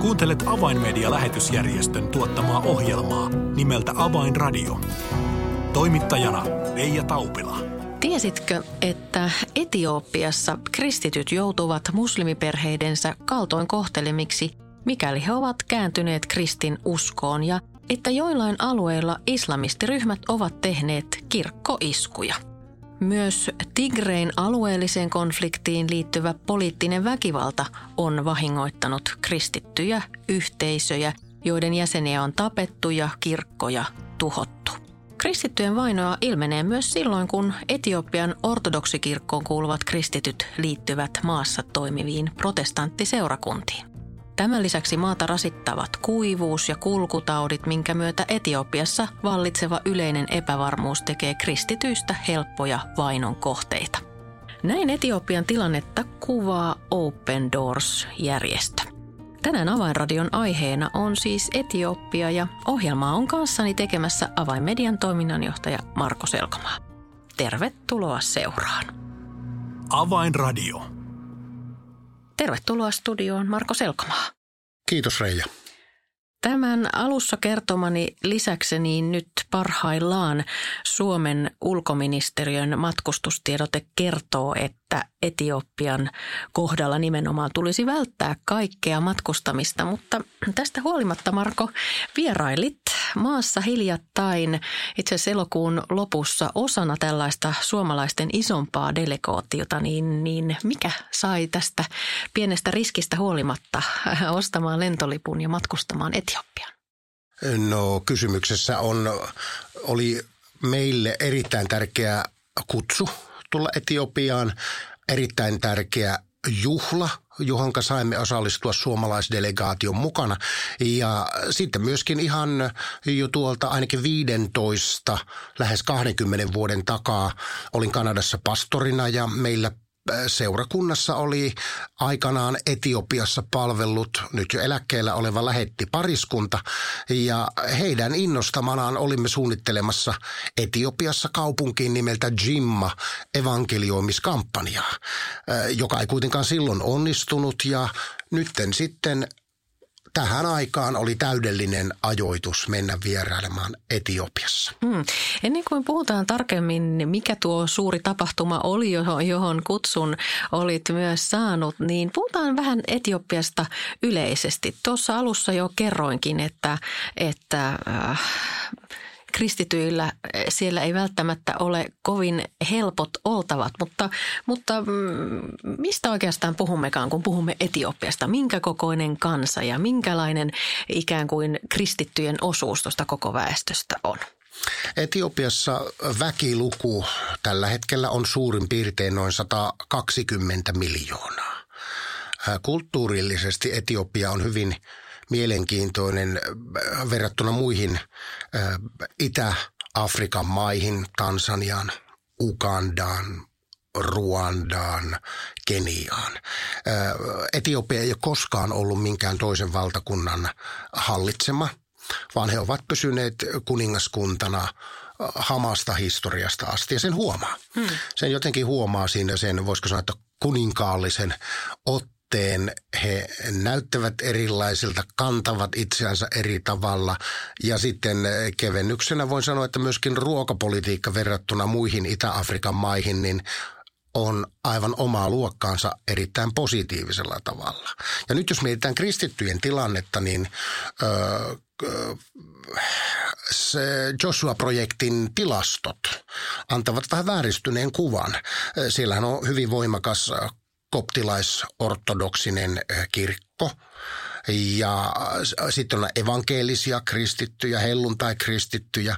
Kuuntelet Avainmedia-lähetysjärjestön tuottamaa ohjelmaa nimeltä Avainradio. Toimittajana Leija Taupila. Tiesitkö, että Etiopiassa kristityt joutuvat muslimiperheidensä kaltoin kohtelemiksi, mikäli he ovat kääntyneet kristin uskoon ja että joillain alueilla islamistiryhmät ovat tehneet kirkkoiskuja? Myös Tigrein alueelliseen konfliktiin liittyvä poliittinen väkivalta on vahingoittanut kristittyjä yhteisöjä, joiden jäseniä on tapettu ja kirkkoja tuhottu. Kristittyjen vainoa ilmenee myös silloin, kun Etiopian ortodoksikirkkoon kuuluvat kristityt liittyvät maassa toimiviin protestanttiseurakuntiin. Tämän lisäksi maata rasittavat kuivuus ja kulkutaudit, minkä myötä Etiopiassa vallitseva yleinen epävarmuus tekee kristityistä helppoja vainon kohteita. Näin Etiopian tilannetta kuvaa Open Doors-järjestö. Tänään Avainradion aiheena on siis Etiopia ja ohjelmaa on kanssani tekemässä Avainmedian toiminnanjohtaja Marko Selkomaa. Tervetuloa seuraan. Avainradio. Tervetuloa studioon Marko Selkomaa. Kiitos Reija. Tämän alussa kertomani lisäksi niin nyt parhaillaan Suomen ulkoministeriön matkustustiedote kertoo, että Etiopian kohdalla nimenomaan tulisi välttää kaikkea matkustamista. Mutta tästä huolimatta, Marko, vierailit maassa hiljattain itse asiassa elokuun lopussa osana tällaista suomalaisten isompaa delegaatiota, niin, niin mikä sai tästä pienestä riskistä huolimatta ostamaan lentolipun ja matkustamaan Etiopiaan? No kysymyksessä on, oli meille erittäin tärkeä kutsu tulla Etiopiaan, erittäin tärkeä juhla, johon saimme osallistua suomalaisdelegaation mukana. Ja sitten myöskin ihan jo tuolta ainakin 15, lähes 20 vuoden takaa olin Kanadassa pastorina ja meillä seurakunnassa oli aikanaan Etiopiassa palvellut nyt jo eläkkeellä oleva lähetti pariskunta. Ja heidän innostamanaan olimme suunnittelemassa Etiopiassa kaupunkiin nimeltä Jimma evankelioimiskampanjaa, joka ei kuitenkaan silloin onnistunut. Ja nytten sitten tähän aikaan oli täydellinen ajoitus mennä vierailemaan Etiopiassa. Hmm. Ennen kuin puhutaan tarkemmin, mikä tuo suuri tapahtuma oli, johon kutsun olit myös saanut, niin puhutaan vähän Etiopiasta yleisesti. Tuossa alussa jo kerroinkin, että, että äh, kristityillä eh, siellä ei välttämättä ole kovin helpot oltavat, mutta, mutta mm, mistä oikeastaan puhummekaan, kun puhumme Etiopiasta? Minkä kokoinen kansa ja minkälainen ikään kuin kristittyjen osuus tuosta koko väestöstä on? Etiopiassa väkiluku tällä hetkellä on suurin piirtein noin 120 miljoonaa. Kulttuurillisesti Etiopia on hyvin mielenkiintoinen äh, verrattuna muihin äh, Itä-Afrikan maihin, Tansaniaan, Ugandaan, Ruandaan, Keniaan. Äh, Etiopia ei ole koskaan ollut minkään toisen valtakunnan hallitsema, vaan he ovat pysyneet kuningaskuntana hamasta historiasta asti ja sen huomaa. Hmm. Sen jotenkin huomaa siinä sen, voisiko sanoa, että kuninkaallisen otteen suhteen he näyttävät erilaisilta, kantavat itseänsä eri tavalla. Ja sitten kevennyksenä voin sanoa, että myöskin ruokapolitiikka verrattuna muihin Itä-Afrikan maihin, niin on aivan omaa luokkaansa erittäin positiivisella tavalla. Ja nyt jos mietitään kristittyjen tilannetta, niin öö, se Joshua-projektin tilastot antavat vähän vääristyneen kuvan. Siellähän on hyvin voimakas koptilaisortodoksinen kirkko ja sitten on evankelisia kristittyjä, helluntai-kristittyjä.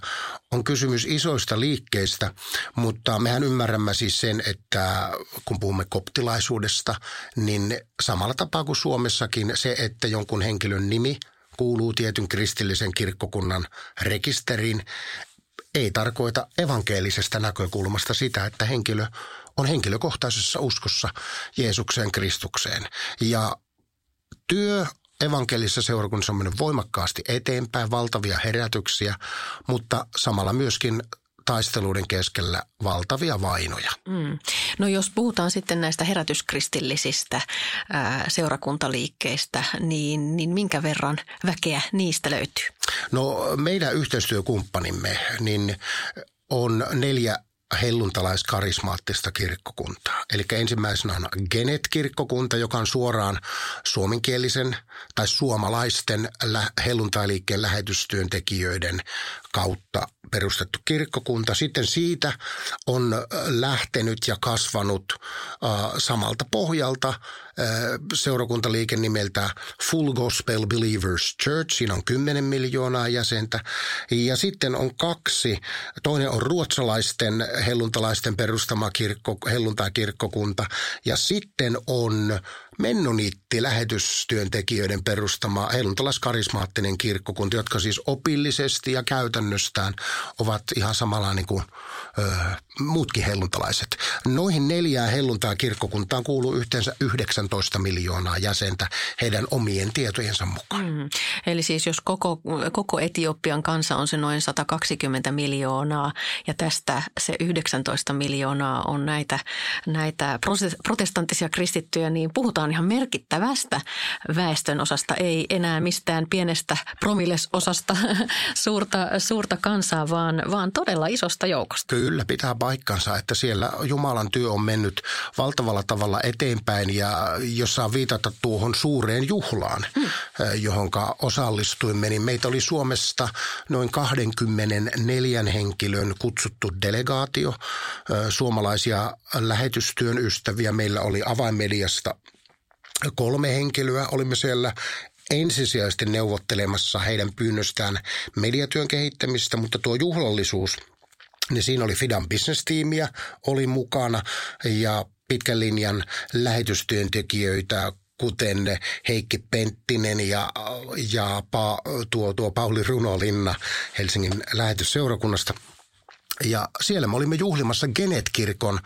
On kysymys isoista liikkeistä, mutta mehän ymmärrämme siis sen, että kun puhumme koptilaisuudesta, niin samalla tapaa kuin Suomessakin se, että jonkun henkilön nimi kuuluu tietyn kristillisen kirkkokunnan rekisteriin, ei tarkoita evankelisesta näkökulmasta sitä, että henkilö on henkilökohtaisessa uskossa Jeesukseen Kristukseen. Ja työ evankelisessa seurakunnassa on mennyt voimakkaasti eteenpäin, valtavia herätyksiä, mutta samalla myöskin taisteluiden keskellä valtavia vainoja. Mm. No jos puhutaan sitten näistä herätyskristillisistä ää, seurakuntaliikkeistä, niin, niin minkä verran väkeä niistä löytyy? No meidän yhteistyökumppanimme niin on neljä helluntalaiskarismaattista kirkkokuntaa. Eli ensimmäisenä on Genet-kirkkokunta, joka on suoraan suomenkielisen tai suomalaisten helluntailiikkeen lähetystyöntekijöiden kautta perustettu kirkkokunta. Sitten siitä on lähtenyt ja kasvanut äh, samalta pohjalta äh, seurakuntaliike nimeltä Full Gospel Believers Church. Siinä on 10 miljoonaa jäsentä. Ja sitten on kaksi. Toinen on ruotsalaisten helluntalaisten perustama kirkko, helluntai-kirkkokunta. Ja sitten on Mennoniitti lähetystyöntekijöiden perustama helluntalaskarismaattinen kirkkokunta, jotka siis opillisesti ja käytännöstään ovat ihan samalla niin kuin ö, muutkin helluntalaiset. Noihin neljään helluntaa kirkkokuntaan kuuluu yhteensä 19 miljoonaa jäsentä heidän omien tietojensa mukaan. Mm. Eli siis jos koko, koko Etiopian kansa on se noin 120 miljoonaa ja tästä se 19 miljoonaa on näitä, näitä protestanttisia kristittyjä, niin puhutaan ihan merkittävästä väestön osasta, ei enää mistään pienestä promillesosasta suurta, suurta kansaa, vaan, vaan todella isosta joukosta. Kyllä, pitää paikkansa, että siellä Jumalan työ on mennyt valtavalla tavalla eteenpäin ja jos saa viitata tuohon suureen juhlaan, hmm. johonka osallistuimme, niin meitä oli Suomesta noin 24 henkilön kutsuttu delegaatio, suomalaisia lähetystyön ystäviä. Meillä oli avainmediasta kolme henkilöä. Olimme siellä ensisijaisesti neuvottelemassa heidän pyynnöstään mediatyön kehittämistä, mutta tuo juhlallisuus, niin siinä oli Fidan business-tiimiä, oli mukana ja pitkän linjan lähetystyöntekijöitä, kuten Heikki Penttinen ja, ja pa, tuo, tuo Pauli Runolinna Helsingin lähetysseurakunnasta – ja siellä me olimme juhlimassa Genet-kirkon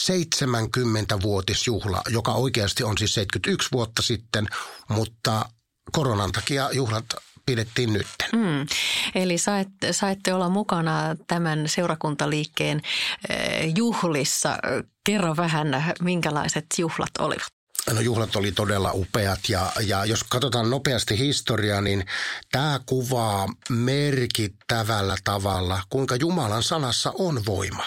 70-vuotisjuhla, joka oikeasti on siis 71 vuotta sitten, mutta koronan takia juhlat pidettiin nyt. Mm. Eli saitte, saitte olla mukana tämän seurakuntaliikkeen eh, juhlissa. Kerro vähän, minkälaiset juhlat olivat. No juhlat oli todella upeat ja, ja jos katsotaan nopeasti historiaa, niin tämä kuvaa merkittävällä tavalla, kuinka Jumalan sanassa on voima.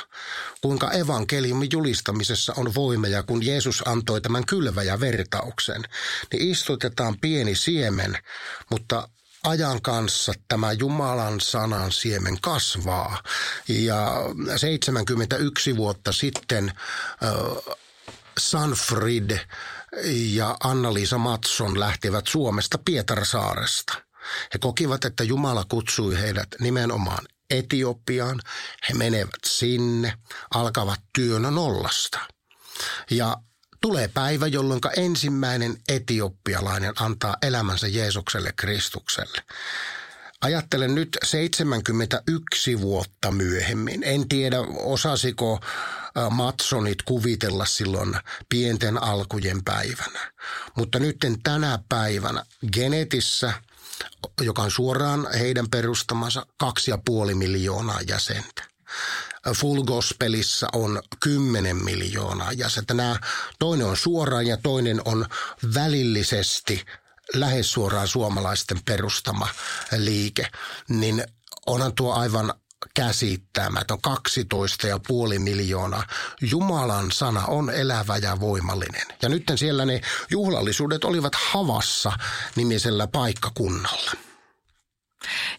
Kuinka evankeliumin julistamisessa on voima ja kun Jeesus antoi tämän kylvä- vertauksen, niin istutetaan pieni siemen, mutta ajan kanssa tämä Jumalan sanan siemen kasvaa. Ja 71 vuotta sitten äh, Sanfrid ja Anna-Liisa Matson lähtivät Suomesta Pietarsaaresta. He kokivat, että Jumala kutsui heidät nimenomaan Etiopiaan. He menevät sinne, alkavat työn nollasta. Ja tulee päivä, jolloin ensimmäinen etiopialainen antaa elämänsä Jeesukselle Kristukselle. Ajattelen nyt 71 vuotta myöhemmin. En tiedä, osasiko Matsonit kuvitella silloin pienten alkujen päivänä. Mutta nyt tänä päivänä Genetissä, joka on suoraan heidän perustamansa kaksi ja puoli miljoonaa jäsentä. Full Gospelissa on 10 miljoonaa jäsentä. Nämä, toinen on suoraan ja toinen on välillisesti lähes suoraan suomalaisten perustama liike, niin onhan tuo aivan käsittämätön, 12,5 miljoonaa. Jumalan sana on elävä ja voimallinen. Ja nyt siellä ne juhlallisuudet olivat Havassa nimisellä paikkakunnalla.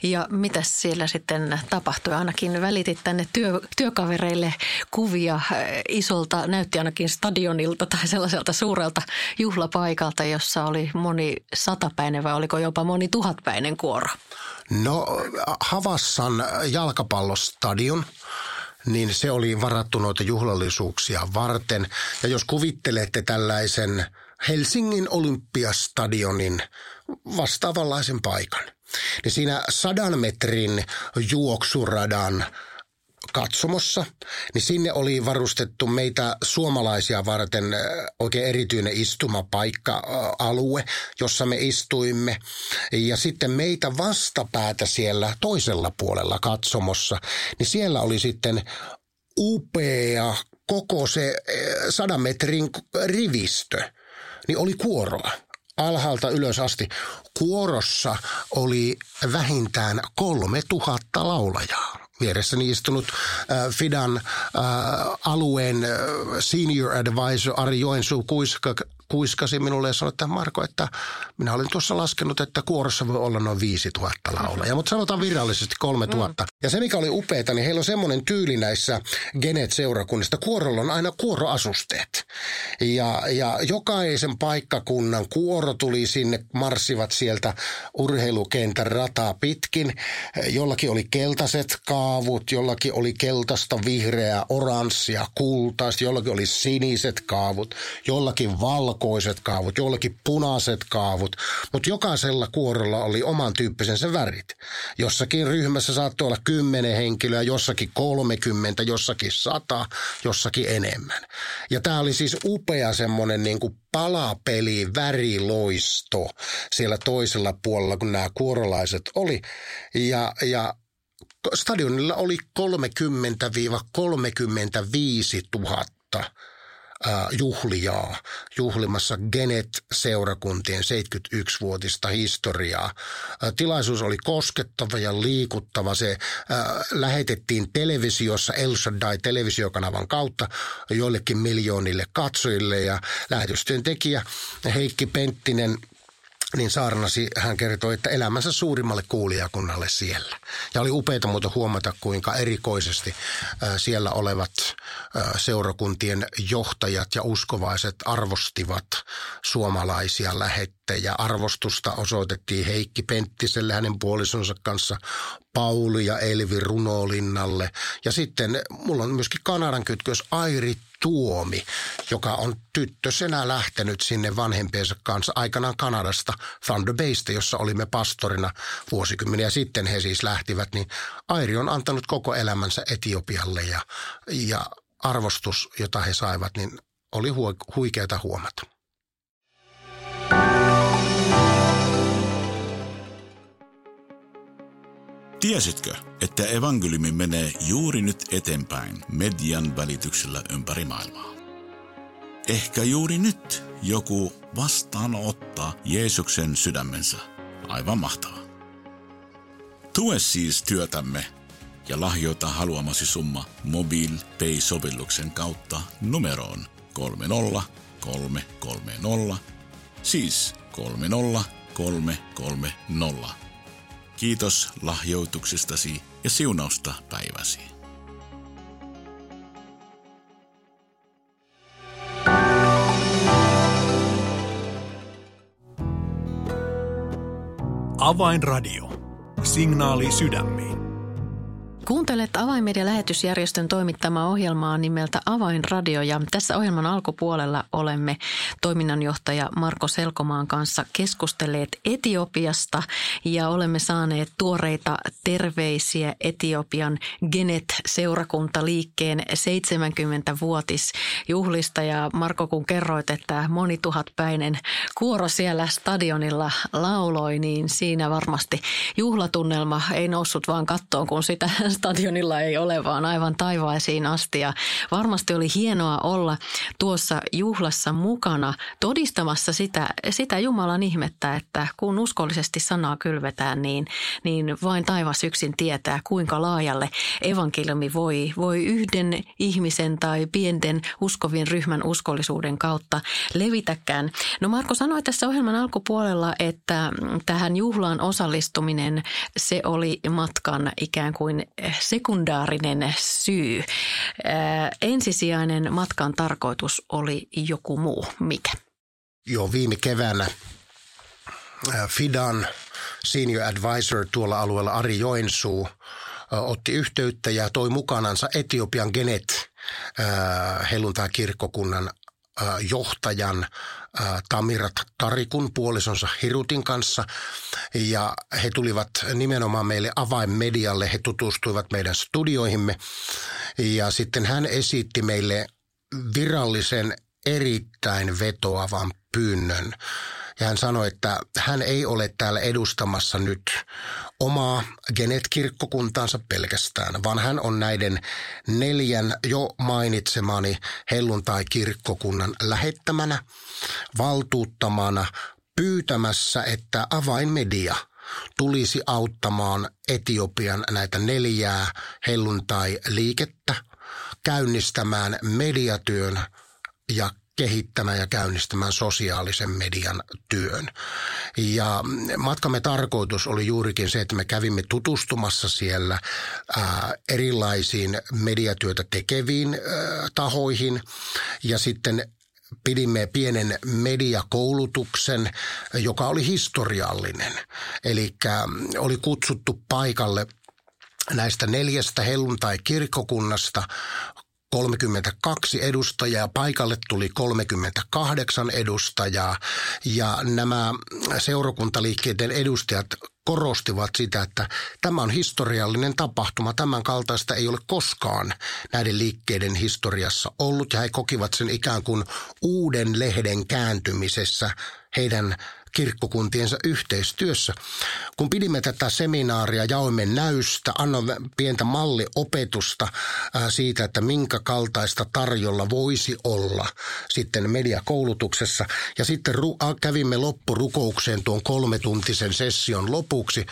Ja mitä siellä sitten tapahtui? Ainakin välitit tänne työ, työkavereille kuvia eh, isolta, näytti ainakin stadionilta tai sellaiselta suurelta juhlapaikalta, jossa oli moni satapäinen vai oliko jopa moni tuhatpäinen kuoro? No Havassan jalkapallostadion niin se oli varattu noita juhlallisuuksia varten. Ja jos kuvittelette tällaisen Helsingin olympiastadionin vastaavanlaisen paikan, niin siinä sadan metrin juoksuradan katsomossa, niin sinne oli varustettu meitä suomalaisia varten oikein erityinen istumapaikka-alue, jossa me istuimme. Ja sitten meitä vastapäätä siellä toisella puolella katsomossa, niin siellä oli sitten upea koko se sadan metrin rivistö, niin oli kuoroa alhaalta ylös asti. Kuorossa oli vähintään kolme tuhatta laulajaa vieressäni istunut äh, Fidan äh, alueen äh, senior advisor Ari Joensuu Kuiska kuiskasi minulle ja sanoi, että Marko, että minä olin tuossa laskenut, että kuorossa voi olla noin 5000 laulajaa, mutta sanotaan virallisesti 3000. Mm. Ja se, mikä oli upeeta, niin heillä on semmoinen tyyli näissä Genet-seurakunnista. Kuorolla on aina kuoroasusteet. Ja, ja jokaisen paikkakunnan kuoro tuli sinne, marssivat sieltä urheilukentän rataa pitkin. Jollakin oli keltaiset kaavut, jollakin oli keltaista, vihreää, oranssia, kultaista, jollakin oli siniset kaavut, jollakin valko valkoiset kaavut, jollakin punaiset kaavut, mutta jokaisella kuorolla oli oman tyyppisensä värit. Jossakin ryhmässä saattoi olla kymmenen henkilöä, jossakin 30, jossakin sata, jossakin enemmän. Ja tämä oli siis upea semmoinen niin kuin palapeli, väriloisto siellä toisella puolella, kun nämä kuorolaiset oli. Ja, ja stadionilla oli 30-35 000 juhlijaa juhlimassa Genet-seurakuntien 71-vuotista historiaa. Tilaisuus oli koskettava ja liikuttava. Se lähetettiin televisiossa El Shaddai televisiokanavan kautta joillekin miljoonille katsojille ja lähetystyön tekijä Heikki Penttinen – niin saarnasi, hän kertoi, että elämänsä suurimmalle kuulijakunnalle siellä. Ja oli upeita muuta huomata, kuinka erikoisesti siellä olevat seurakuntien johtajat ja uskovaiset arvostivat suomalaisia lähettejä. Arvostusta osoitettiin Heikki Penttiselle hänen puolisonsa kanssa Pauli ja Elvi Runolinnalle. Ja sitten mulla on myöskin Kanadan kytkös Airi Tuomi, joka on tyttösenä lähtenyt sinne vanhempiensa kanssa aikanaan Kanadasta Thunder Baysta, jossa olimme pastorina vuosikymmeniä sitten he siis lähtivät, niin Airi on antanut koko elämänsä Etiopialle ja, ja arvostus, jota he saivat, niin oli huikeata huomata. Tiesitkö, että evankeliumi menee juuri nyt eteenpäin median välityksellä ympäri maailmaa? Ehkä juuri nyt joku vastaanottaa Jeesuksen sydämensä. Aivan mahtavaa. Tue siis työtämme ja lahjoita haluamasi summa Mobile Pay-sovelluksen kautta numeroon 30330, siis 30330. Kiitos lahjoituksestasi ja siunausta päiväsi. Avainradio. Signaali sydämiin. Kuuntelet Avainmedia-lähetysjärjestön toimittamaa ohjelmaa nimeltä Avainradio ja tässä ohjelman alkupuolella olemme toiminnanjohtaja Marko Selkomaan kanssa keskustelleet Etiopiasta ja olemme saaneet tuoreita terveisiä Etiopian Genet-seurakuntaliikkeen 70-vuotisjuhlista ja Marko kun kerroit, että moni tuhatpäinen kuoro siellä stadionilla lauloi, niin siinä varmasti juhlatunnelma ei noussut vaan kattoon, kun sitä stadionilla ei ole, vaan aivan taivaisiin asti. Ja varmasti oli hienoa olla tuossa juhlassa mukana todistamassa sitä, sitä Jumalan ihmettä, että kun uskollisesti sanaa kylvetään, niin, niin vain taivas yksin tietää, kuinka laajalle evankeliumi voi, voi yhden ihmisen tai pienten uskovien ryhmän uskollisuuden kautta levitäkään. No Marko sanoi tässä ohjelman alkupuolella, että tähän juhlaan osallistuminen, se oli matkan ikään kuin sekundaarinen syy. Ensisijainen matkan tarkoitus oli joku muu. Mikä? Joo, viime keväänä Fidan senior advisor tuolla alueella Ari Joensuu otti yhteyttä ja toi mukanansa Etiopian Genet helluntai-kirkkokunnan johtajan Tamirat Tarikun puolisonsa Hirutin kanssa. Ja he tulivat nimenomaan meille avainmedialle. He tutustuivat meidän studioihimme. Ja sitten hän esitti meille virallisen erittäin vetoavan pyynnön. Ja hän sanoi, että hän ei ole täällä edustamassa nyt omaa Genet-kirkkokuntaansa pelkästään, vaan hän on näiden neljän jo mainitsemani helluntai-kirkkokunnan lähettämänä, valtuuttamana, pyytämässä, että avainmedia tulisi auttamaan Etiopian näitä neljää helluntai-liikettä käynnistämään mediatyön ja kehittämään ja käynnistämään sosiaalisen median työn. Ja matkamme tarkoitus oli juurikin se, että me kävimme tutustumassa siellä ää, erilaisiin mediatyötä tekeviin ää, tahoihin ja sitten pidimme pienen mediakoulutuksen, joka oli historiallinen. Eli oli kutsuttu paikalle näistä neljästä helluntai-kirkkokunnasta 32 edustajaa, paikalle tuli 38 edustajaa. Ja nämä seurakuntaliikkeiden edustajat korostivat sitä, että tämä on historiallinen tapahtuma. Tämän kaltaista ei ole koskaan näiden liikkeiden historiassa ollut. Ja he kokivat sen ikään kuin uuden lehden kääntymisessä heidän kirkkokuntiensa yhteistyössä. Kun pidimme tätä seminaaria, jaoimme näystä, annoimme pientä malliopetusta siitä, että minkä kaltaista tarjolla voisi olla sitten mediakoulutuksessa. Ja sitten kävimme loppurukoukseen tuon kolmetuntisen session lopuksi.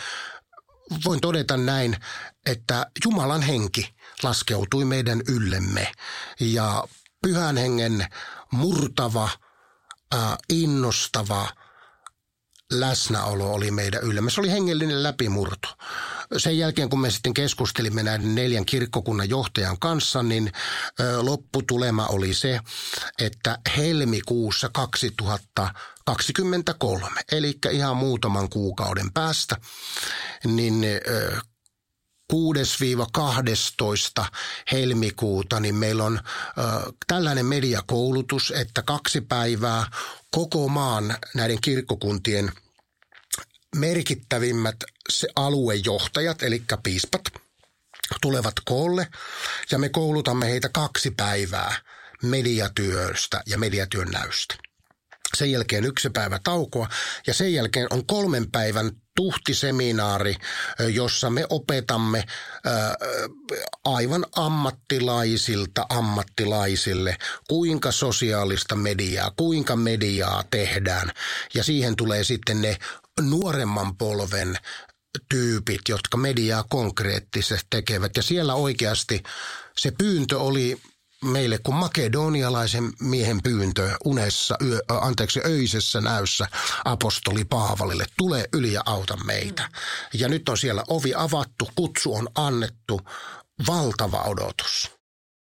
Voin todeta näin, että Jumalan henki laskeutui meidän yllemme ja pyhän hengen murtava, innostava – läsnäolo oli meidän yllämme. Se oli hengellinen läpimurto. Sen jälkeen, kun me sitten keskustelimme näiden neljän kirkkokunnan johtajan kanssa, niin lopputulema oli se, että helmikuussa 2023, eli ihan muutaman kuukauden päästä, niin 6-12 helmikuuta, niin meillä on tällainen mediakoulutus, että kaksi päivää koko maan näiden kirkkokuntien – merkittävimmät se aluejohtajat, eli piispat, tulevat koolle ja me koulutamme heitä kaksi päivää mediatyöstä ja mediatyön näystä. Sen jälkeen yksi päivä taukoa ja sen jälkeen on kolmen päivän tuhtiseminaari, jossa me opetamme aivan ammattilaisilta ammattilaisille, kuinka sosiaalista mediaa, kuinka mediaa tehdään. Ja siihen tulee sitten ne nuoremman polven tyypit, jotka mediaa konkreettisesti tekevät. Ja siellä oikeasti se pyyntö oli meille kuin makedonialaisen miehen pyyntö unessa, yö, anteeksi, öisessä näyssä apostoli Paavalille. Tule yli ja auta meitä. Ja nyt on siellä ovi avattu, kutsu on annettu, valtava odotus.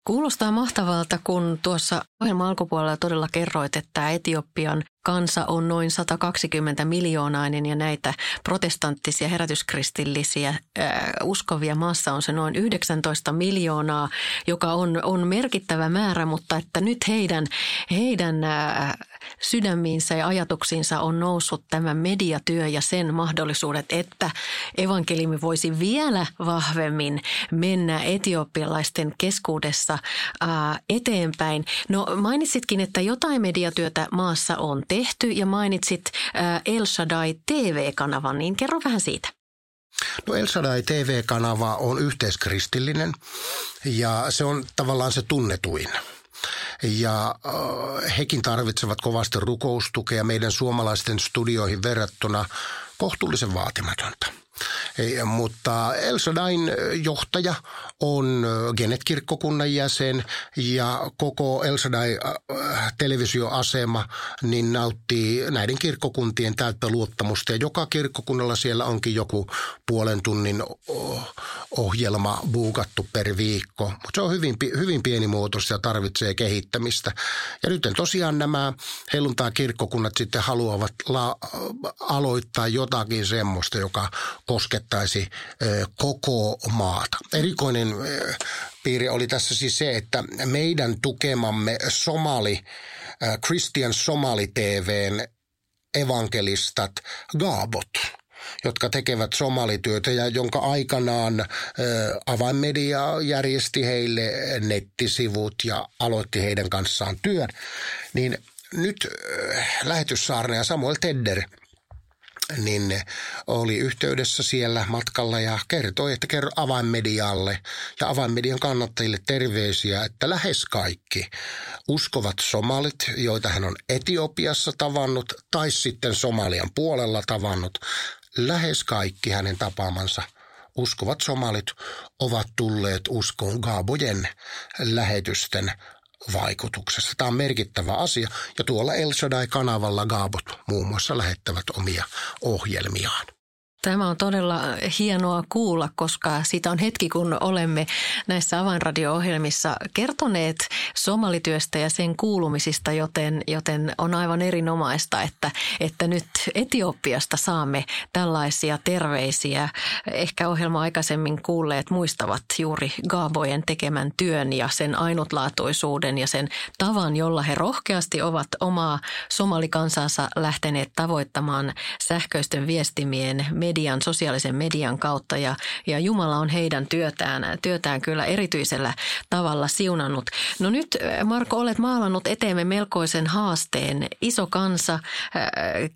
Kuulostaa mahtavalta, kun tuossa ohjelman alkupuolella todella kerroit, että Etiopian kansa on noin 120 miljoonainen ja näitä protestanttisia herätyskristillisiä äh, uskovia maassa on se noin 19 miljoonaa, joka on, on merkittävä määrä, mutta että nyt heidän, heidän äh, sydämiinsä ja ajatuksiinsa on noussut tämä mediatyö ja sen mahdollisuudet, että evankelimi voisi vielä vahvemmin mennä etiopialaisten keskuudessa ää, eteenpäin. No mainitsitkin, että jotain mediatyötä maassa on tehty ja mainitsit El Shaddai TV-kanavan, niin kerro vähän siitä. No El Shaddai TV-kanava on yhteiskristillinen ja se on tavallaan se tunnetuin – ja äh, hekin tarvitsevat kovasti rukoustukea meidän suomalaisten studioihin verrattuna kohtuullisen vaatimatonta. Ei, mutta El Shadain johtaja on Genet-kirkkokunnan jäsen ja koko El televisioasema niin nauttii näiden kirkkokuntien täyttä luottamusta. Ja joka kirkkokunnalla siellä onkin joku puolen tunnin ohjelma buukattu per viikko. Mutta se on hyvin, hyvin pienimuotoista ja tarvitsee kehittämistä. Ja nyt tosiaan nämä helluntaa kirkkokunnat sitten haluavat la- aloittaa jotakin semmoista, joka koskettaisi koko maata. Erikoinen piiri oli tässä siis se, että meidän tukemamme Somali, Christian Somali TVn evankelistat Gaabot – jotka tekevät somalityötä ja jonka aikanaan avainmedia järjesti heille nettisivut ja aloitti heidän kanssaan työn, niin nyt lähetyssaarnaja Samuel Tedder – niin oli yhteydessä siellä matkalla ja kertoi, että kerro avainmedialle ja avainmedian kannattajille terveisiä, että lähes kaikki uskovat somalit, joita hän on Etiopiassa tavannut tai sitten Somalian puolella tavannut, lähes kaikki hänen tapaamansa uskovat somalit ovat tulleet uskoon Gaabojen lähetysten vaikutuksessa. Tämä on merkittävä asia ja tuolla El Shaddai-kanavalla Gaabot muun muassa lähettävät omia ohjelmiaan. Tämä on todella hienoa kuulla, koska siitä on hetki, kun olemme näissä avainradio-ohjelmissa kertoneet somalityöstä ja sen kuulumisista, joten, joten on aivan erinomaista, että, että nyt Etiopiasta saamme tällaisia terveisiä. Ehkä ohjelma aikaisemmin kuulleet muistavat juuri Gaabojen tekemän työn ja sen ainutlaatuisuuden ja sen tavan, jolla he rohkeasti ovat omaa somalikansansa lähteneet tavoittamaan sähköisten viestimien median, sosiaalisen median kautta ja, ja Jumala on heidän työtään, työtään kyllä erityisellä tavalla siunannut. No nyt Marko, olet maalannut eteemme melkoisen haasteen. Iso kansa,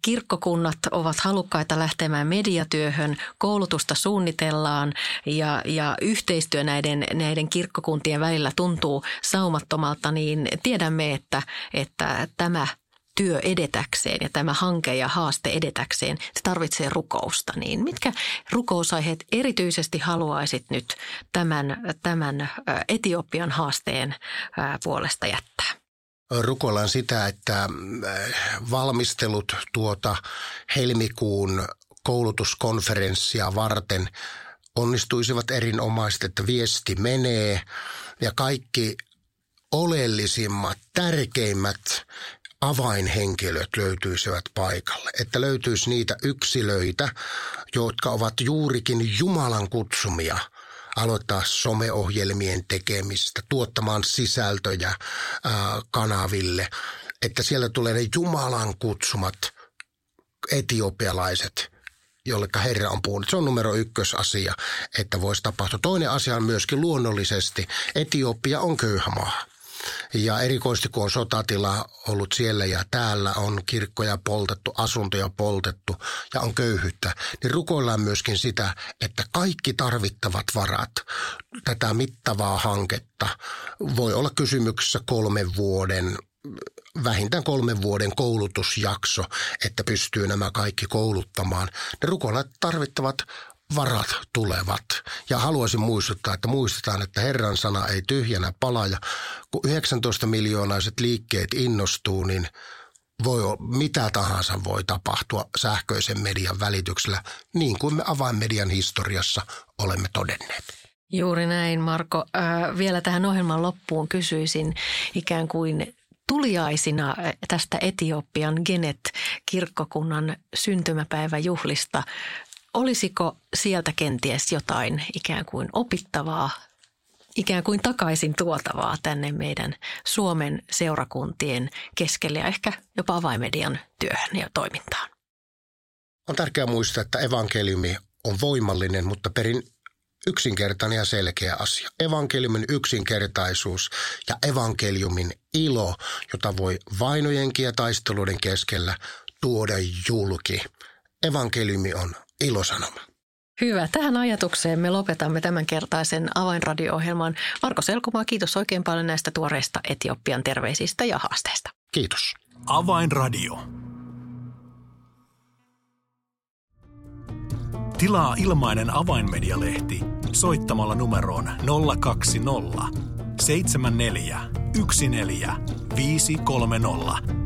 kirkkokunnat ovat halukkaita lähtemään mediatyöhön, koulutusta suunnitellaan ja, ja yhteistyö näiden, näiden kirkkokuntien välillä tuntuu saumattomalta, niin tiedämme, että, että tämä työ edetäkseen ja tämä hanke ja haaste edetäkseen, se tarvitsee rukousta. Niin mitkä rukousaiheet erityisesti haluaisit nyt tämän, tämän Etiopian haasteen puolesta jättää? Rukoillaan sitä, että valmistelut tuota helmikuun koulutuskonferenssia varten onnistuisivat erinomaisesti, että viesti menee ja kaikki oleellisimmat, tärkeimmät avainhenkilöt löytyisivät paikalle. Että löytyisi niitä yksilöitä, jotka ovat juurikin Jumalan kutsumia aloittaa someohjelmien tekemistä, tuottamaan sisältöjä ää, kanaville. Että siellä tulee ne Jumalan kutsumat etiopialaiset, jolle Herra on puhunut. Se on numero ykkösasia, että voisi tapahtua. Toinen asia on myöskin luonnollisesti, Etiopia on köyhä maa. Ja erikoisesti kun on sotatila ollut siellä ja täällä on kirkkoja poltettu, asuntoja poltettu ja on köyhyyttä, niin rukoillaan myöskin sitä, että kaikki tarvittavat varat tätä mittavaa hanketta voi olla kysymyksessä kolmen vuoden vähintään kolmen vuoden koulutusjakso, että pystyy nämä kaikki kouluttamaan. Ne rukoilat tarvittavat varat tulevat. Ja haluaisin muistuttaa, että muistetaan, että Herran sana ei tyhjänä pala. Ja kun 19 miljoonaiset liikkeet innostuu, niin voi, mitä tahansa voi tapahtua sähköisen median välityksellä, niin kuin me avainmedian historiassa olemme todenneet. Juuri näin, Marko. Äh, vielä tähän ohjelman loppuun kysyisin ikään kuin tuliaisina tästä Etiopian Genet-kirkkokunnan syntymäpäiväjuhlista olisiko sieltä kenties jotain ikään kuin opittavaa, ikään kuin takaisin tuotavaa tänne meidän Suomen seurakuntien keskelle ja ehkä jopa avaimedian työhön ja toimintaan? On tärkeää muistaa, että evankeliumi on voimallinen, mutta perin yksinkertainen ja selkeä asia. Evankeliumin yksinkertaisuus ja evankeliumin ilo, jota voi vainojenkin ja taisteluiden keskellä tuoda julki. Evankeliumi on ilosanoma. Hyvä. Tähän ajatukseen me lopetamme tämänkertaisen avainradio-ohjelman. Marko Selkomaa, kiitos oikein paljon näistä tuoreista Etiopian terveisistä ja haasteista. Kiitos. Avainradio. Tilaa ilmainen avainmedialehti soittamalla numeroon 020 74 14 530